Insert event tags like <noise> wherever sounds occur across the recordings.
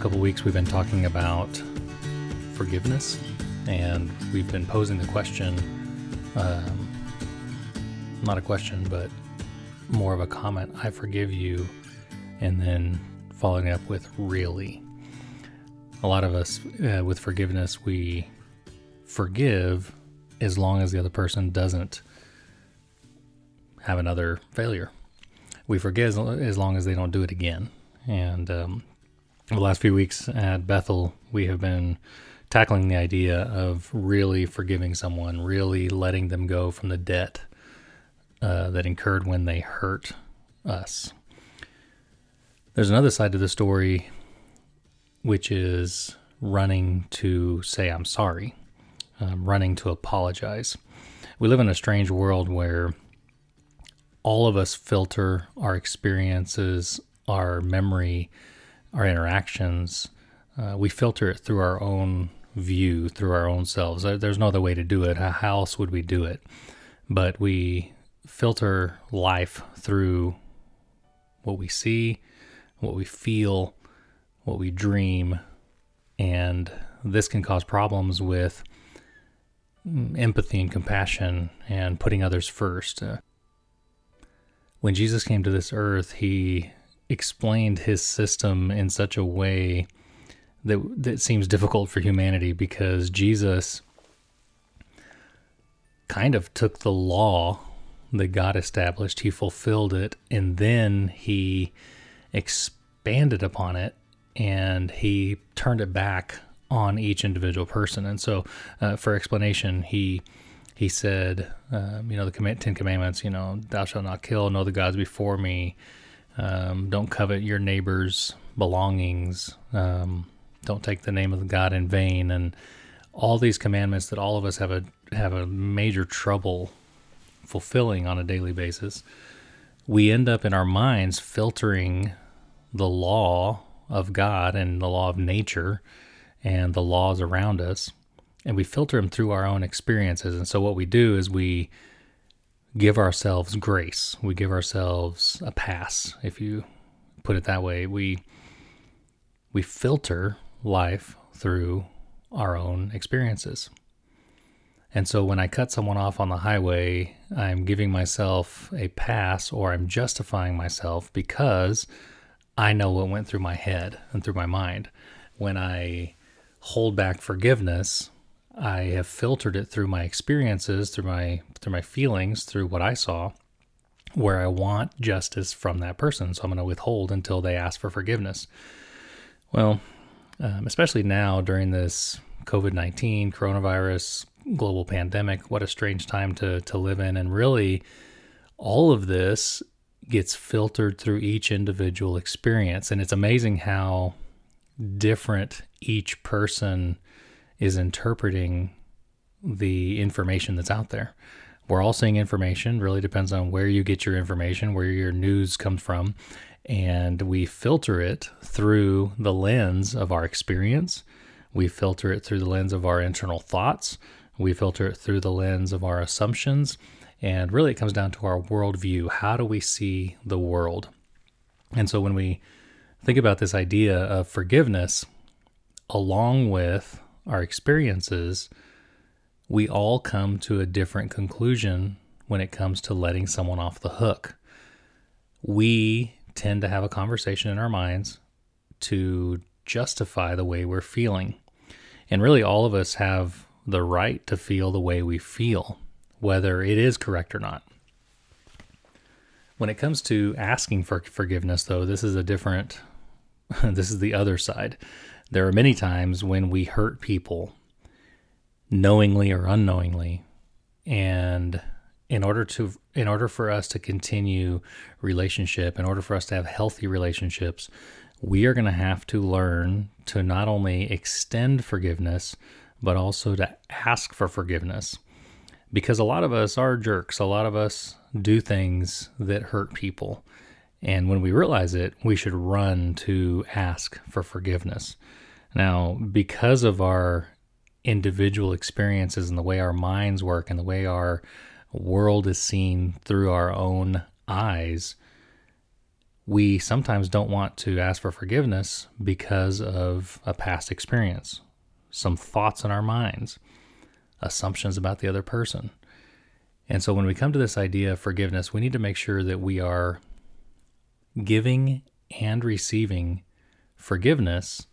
couple weeks, we've been talking about forgiveness, and we've been posing the question um, not a question, but more of a comment I forgive you, and then following up with really. A lot of us, uh, with forgiveness, we forgive as long as the other person doesn't have another failure. We forgive as long as they don't do it again. And um, the last few weeks at Bethel, we have been tackling the idea of really forgiving someone, really letting them go from the debt uh, that incurred when they hurt us. There's another side to the story, which is running to say, I'm sorry, um, running to apologize. We live in a strange world where all of us filter our experiences, our memory, our interactions. Uh, we filter it through our own view, through our own selves. There's no other way to do it. How else would we do it? But we filter life through what we see, what we feel, what we dream, and this can cause problems with empathy and compassion and putting others first. Uh, when Jesus came to this earth, he explained his system in such a way that that seems difficult for humanity because Jesus kind of took the law that God established, he fulfilled it, and then he expanded upon it and he turned it back on each individual person. And so, uh, for explanation, he he said, um, you know, the Ten Commandments, you know, thou shalt not kill, know the gods before me, um, don't covet your neighbor's belongings, um, don't take the name of God in vain, and all these commandments that all of us have a have a major trouble fulfilling on a daily basis, we end up in our minds filtering the law of God and the law of nature and the laws around us, and we filter them through our own experiences. And so, what we do is we give ourselves grace. We give ourselves a pass, if you put it that way. We we filter life through our own experiences. And so when I cut someone off on the highway, I'm giving myself a pass or I'm justifying myself because I know what went through my head and through my mind. When I hold back forgiveness, I have filtered it through my experiences, through my through my feelings, through what I saw, where I want justice from that person. So I'm going to withhold until they ask for forgiveness. Well, um, especially now during this COVID 19 coronavirus global pandemic. What a strange time to, to live in. And really, all of this gets filtered through each individual experience. And it's amazing how different each person is interpreting the information that's out there. We're all seeing information, really depends on where you get your information, where your news comes from. And we filter it through the lens of our experience. We filter it through the lens of our internal thoughts. We filter it through the lens of our assumptions. And really, it comes down to our worldview. How do we see the world? And so, when we think about this idea of forgiveness, along with our experiences, we all come to a different conclusion when it comes to letting someone off the hook. We tend to have a conversation in our minds to justify the way we're feeling. And really, all of us have the right to feel the way we feel, whether it is correct or not. When it comes to asking for forgiveness, though, this is a different, <laughs> this is the other side. There are many times when we hurt people knowingly or unknowingly, and in order to in order for us to continue relationship in order for us to have healthy relationships we are going to have to learn to not only extend forgiveness but also to ask for forgiveness. Because a lot of us are jerks. A lot of us do things that hurt people. And when we realize it, we should run to ask for forgiveness. Now, because of our individual experiences and the way our minds work and the way our world is seen through our own eyes, we sometimes don't want to ask for forgiveness because of a past experience, some thoughts in our minds, assumptions about the other person. And so when we come to this idea of forgiveness, we need to make sure that we are giving and receiving forgiveness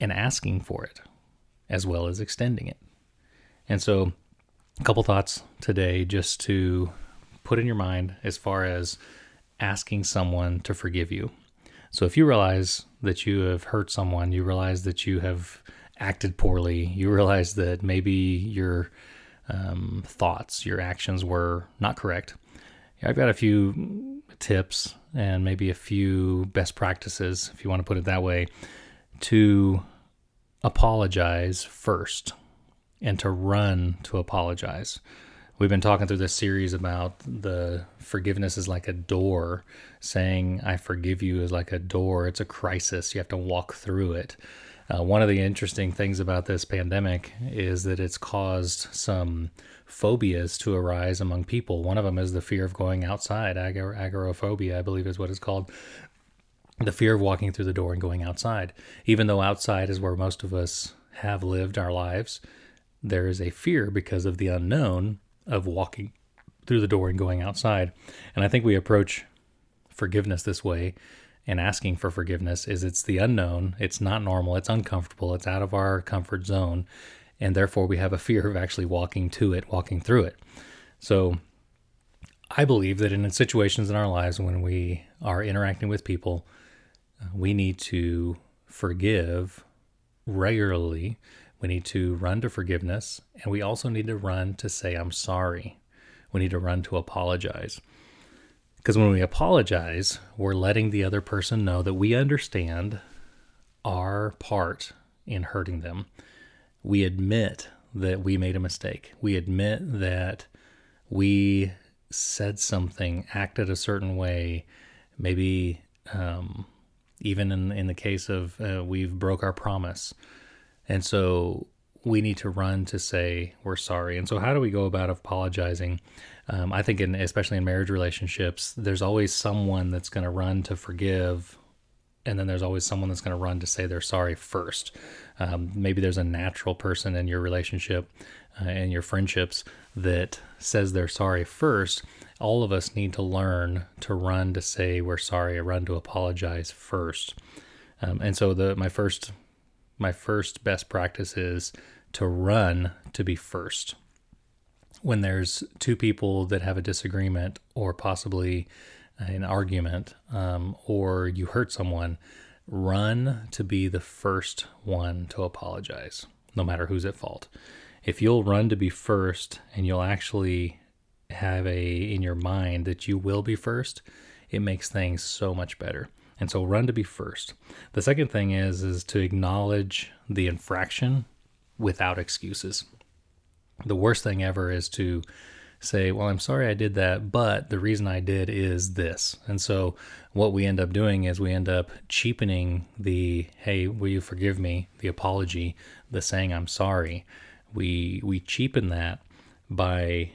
and asking for it as well as extending it. And so, a couple thoughts today just to put in your mind as far as asking someone to forgive you. So, if you realize that you have hurt someone, you realize that you have acted poorly, you realize that maybe your um, thoughts, your actions were not correct, I've got a few tips and maybe a few best practices, if you want to put it that way, to apologize first and to run to apologize. We've been talking through this series about the forgiveness is like a door. Saying, I forgive you is like a door. It's a crisis. You have to walk through it. Uh, one of the interesting things about this pandemic is that it's caused some phobias to arise among people. One of them is the fear of going outside, agor- agoraphobia, I believe is what it's called. The fear of walking through the door and going outside. Even though outside is where most of us have lived our lives, there is a fear because of the unknown of walking through the door and going outside. And I think we approach forgiveness this way and asking for forgiveness is it's the unknown, it's not normal, it's uncomfortable, it's out of our comfort zone, and therefore we have a fear of actually walking to it, walking through it. So I believe that in situations in our lives when we are interacting with people, we need to forgive regularly we need to run to forgiveness, and we also need to run to say, I'm sorry. We need to run to apologize. Because when we apologize, we're letting the other person know that we understand our part in hurting them. We admit that we made a mistake. We admit that we said something, acted a certain way, maybe um, even in, in the case of uh, we've broke our promise and so we need to run to say we're sorry. And so, how do we go about apologizing? Um, I think, in especially in marriage relationships, there's always someone that's going to run to forgive, and then there's always someone that's going to run to say they're sorry first. Um, maybe there's a natural person in your relationship uh, and your friendships that says they're sorry first. All of us need to learn to run to say we're sorry, run to apologize first. Um, and so, the my first my first best practice is to run to be first. When there's two people that have a disagreement or possibly an argument um, or you hurt someone, run to be the first one to apologize, no matter who's at fault. If you'll run to be first and you'll actually have a in your mind that you will be first, it makes things so much better. And so run to be first. The second thing is is to acknowledge the infraction without excuses. The worst thing ever is to say, "Well, I'm sorry I did that, but the reason I did is this." And so what we end up doing is we end up cheapening the, "Hey, will you forgive me?" the apology, the saying I'm sorry. We we cheapen that by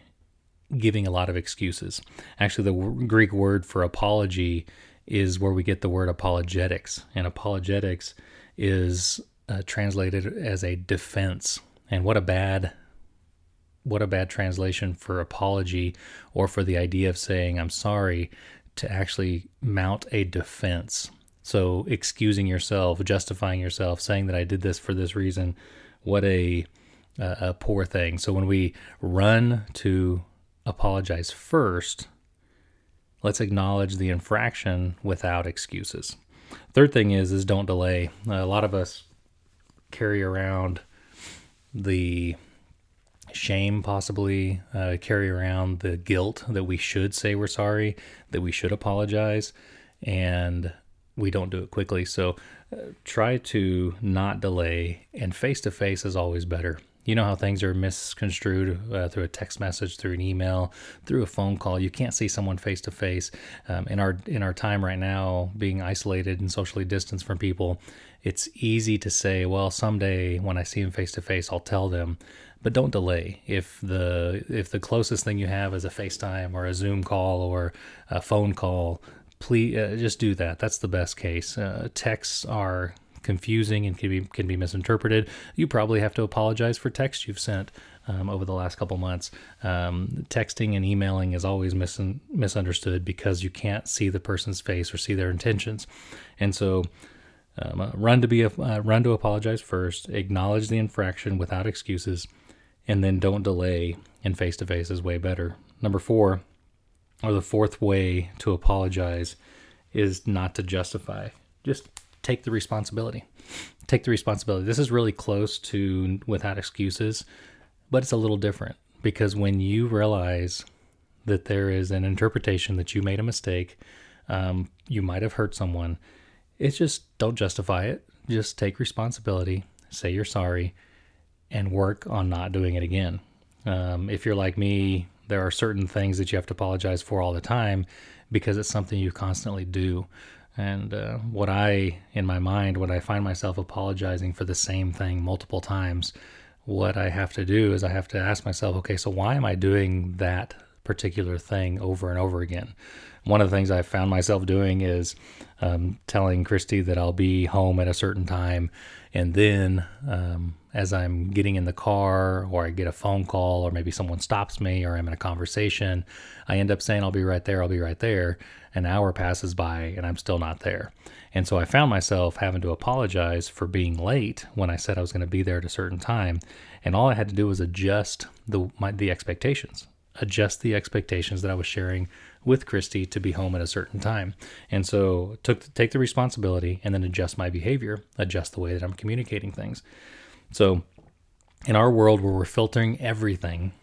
giving a lot of excuses. Actually, the Greek word for apology is where we get the word apologetics. And apologetics is uh, translated as a defense. And what a bad what a bad translation for apology or for the idea of saying I'm sorry to actually mount a defense. So excusing yourself, justifying yourself, saying that I did this for this reason, what a a poor thing. So when we run to apologize first, let's acknowledge the infraction without excuses. Third thing is is don't delay. a lot of us carry around the shame possibly uh, carry around the guilt that we should say we're sorry that we should apologize and we don't do it quickly. So uh, try to not delay and face to face is always better you know how things are misconstrued uh, through a text message, through an email, through a phone call. You can't see someone face to face. In our in our time right now, being isolated and socially distanced from people, it's easy to say, "Well, someday when I see them face to face, I'll tell them." but don't delay. If the if the closest thing you have is a FaceTime or a Zoom call or a phone call, please uh, just do that. That's the best case. Uh, texts are confusing and can be can be misinterpreted. You probably have to apologize for text you've sent um, over the last couple months. Um, texting and emailing is always mis- misunderstood because you can't see the person's face or see their intentions, and so. Um, uh, run to be uh, run to apologize first. Acknowledge the infraction without excuses, and then don't delay. And face to face is way better. Number four, or the fourth way to apologize, is not to justify. Just take the responsibility. Take the responsibility. This is really close to without excuses, but it's a little different because when you realize that there is an interpretation that you made a mistake, um, you might have hurt someone, it's just don't justify it. Just take responsibility, say you're sorry, and work on not doing it again. Um, if you're like me, there are certain things that you have to apologize for all the time because it's something you constantly do. And uh, what I, in my mind, when I find myself apologizing for the same thing multiple times, what I have to do is I have to ask myself, okay, so why am I doing that particular thing over and over again? One of the things I've found myself doing is um, telling Christy that I'll be home at a certain time. And then um, as I'm getting in the car or I get a phone call or maybe someone stops me or I'm in a conversation, I end up saying, I'll be right there, I'll be right there. An hour passes by and I'm still not there. And so I found myself having to apologize for being late when I said I was going to be there at a certain time. And all I had to do was adjust the, my, the expectations, adjust the expectations that I was sharing with Christy to be home at a certain time. And so took take the responsibility and then adjust my behavior, adjust the way that I'm communicating things. So in our world where we're filtering everything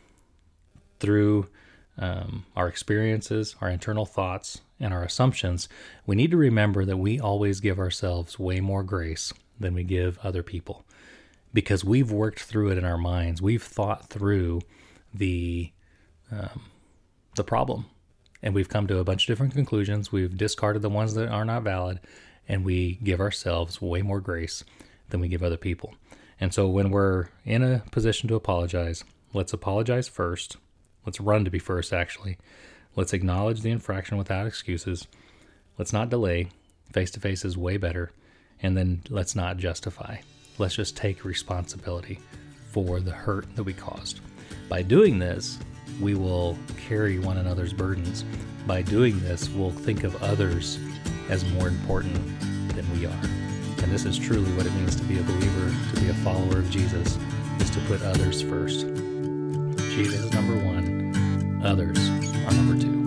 through um, our experiences, our internal thoughts, and our assumptions, we need to remember that we always give ourselves way more grace than we give other people because we've worked through it in our minds. We've thought through the um, the problem, and we've come to a bunch of different conclusions. We've discarded the ones that are not valid, and we give ourselves way more grace than we give other people. And so, when we're in a position to apologize, let's apologize first Let's run to be first, actually. Let's acknowledge the infraction without excuses. Let's not delay. Face to face is way better. And then let's not justify. Let's just take responsibility for the hurt that we caused. By doing this, we will carry one another's burdens. By doing this, we'll think of others as more important than we are. And this is truly what it means to be a believer, to be a follower of Jesus, is to put others first. Jesus is number one, others are number two.